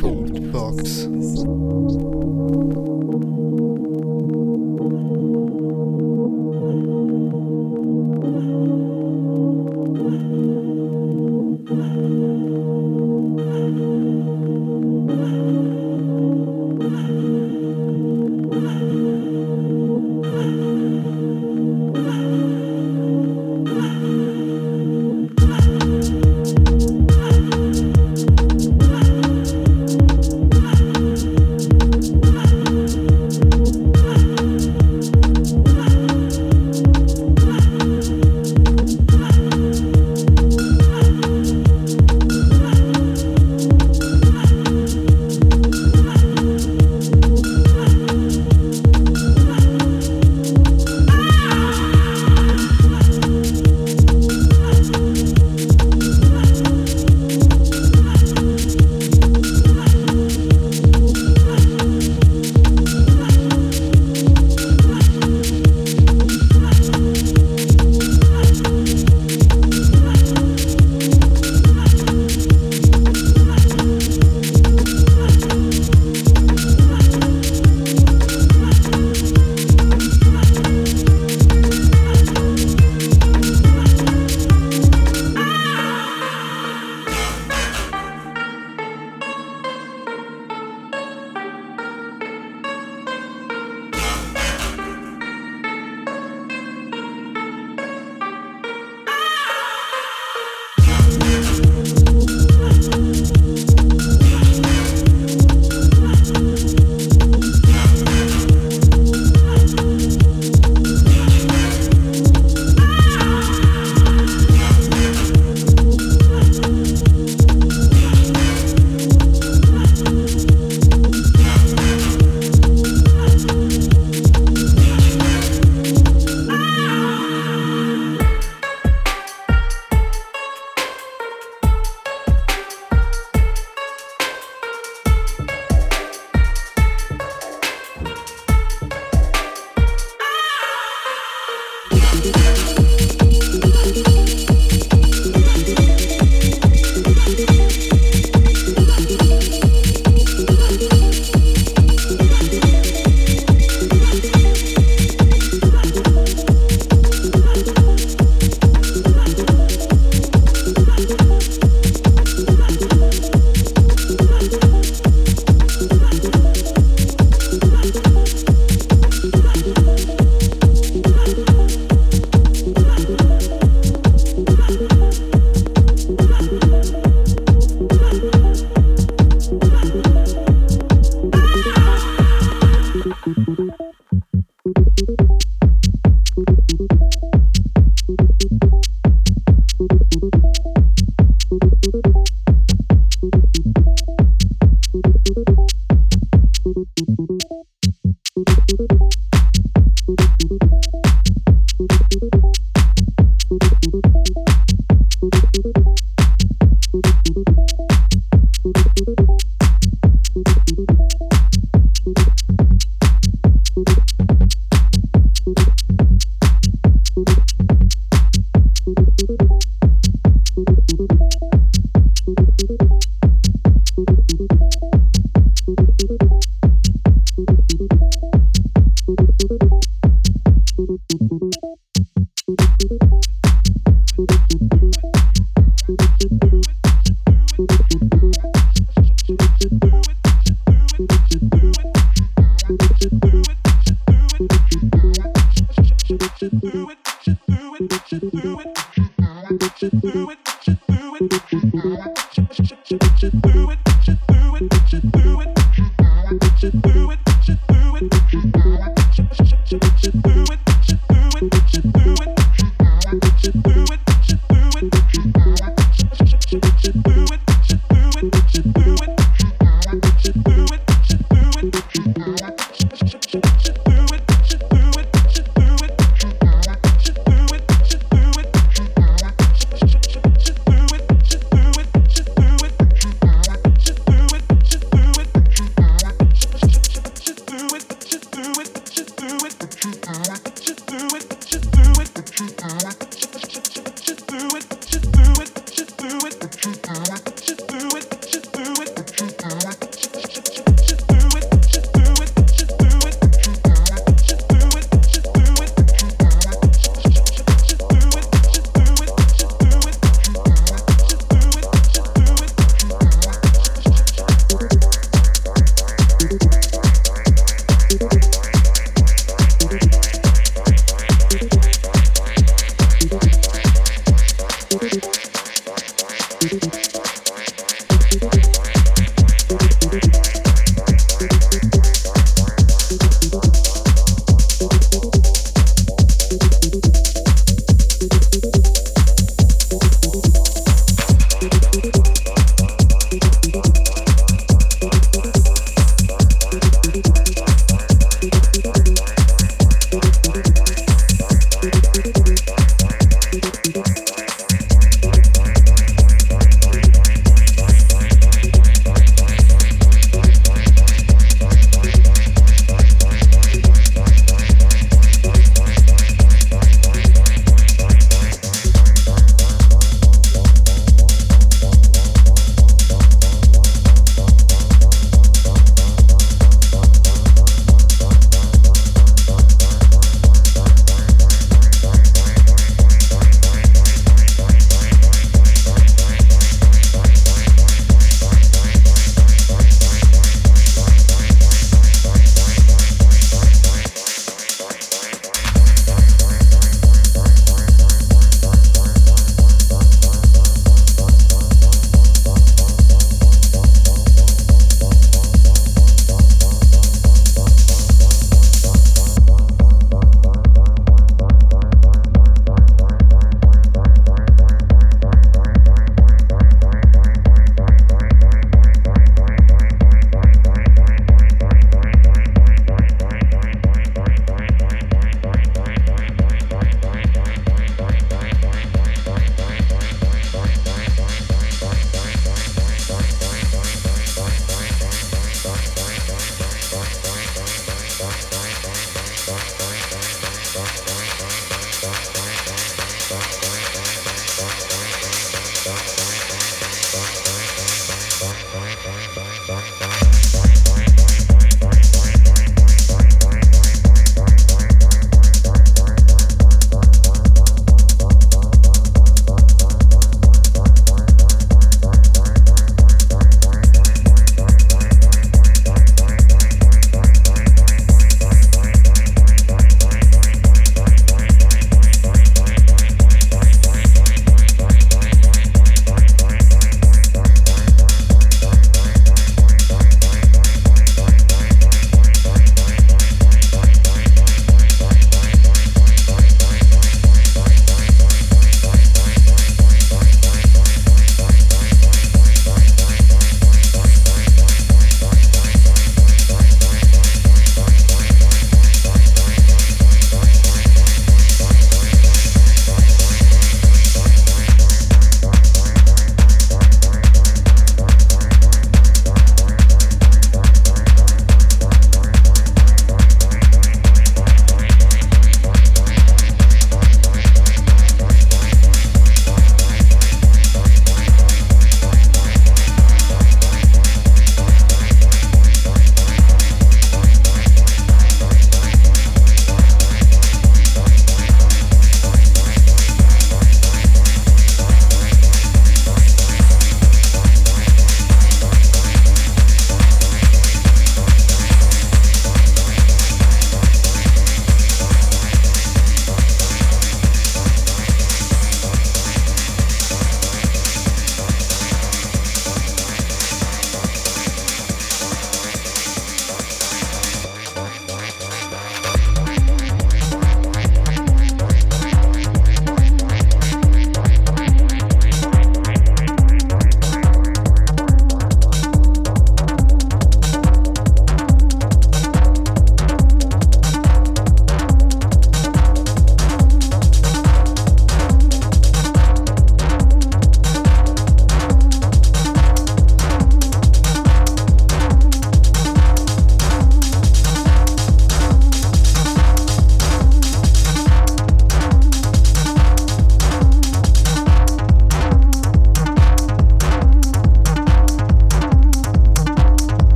Default